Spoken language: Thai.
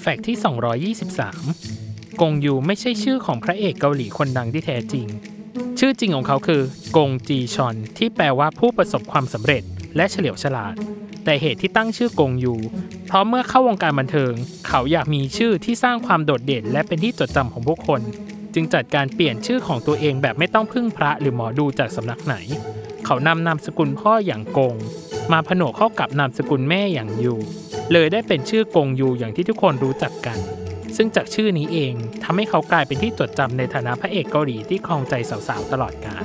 แฟกต์ที่ 223 กงยูไม่ใช่ชื่อของพระเอกเกาหลีคนดังที่แท้จริง ชื่อจริงของเขาคือกงจีชอนที่แปลว่าผู้ประสบความสำเร็จและเฉลียวฉลาด แต่เหตุที่ตั้งชื่อกงยูเพราะเมื่อเข้าวงการบันเทิง เขาอยากมีชื่อที่สร้างความโดดเด่น และเป็นที่จดจำของผู้คน จึงจัดการเปลี่ยนชื่อของตัวเองแบบไม่ต้องพึ่งพระหรือหมอดูจากสำนักไหน เขานำนามสกุลพ่ออย่างกง มาผนวกเข้ากับนามสกุลแม่อย่างยู เลยได้เป็นชื่อกงยูอย่างที่ทุกคนรู้จักกัน ซึ่งจากชื่อนี้เองทำให้เขากลายเป็นที่จดจำในฐานะพระเอกเกาหลีที่ครองใจสาวๆตลอดกาล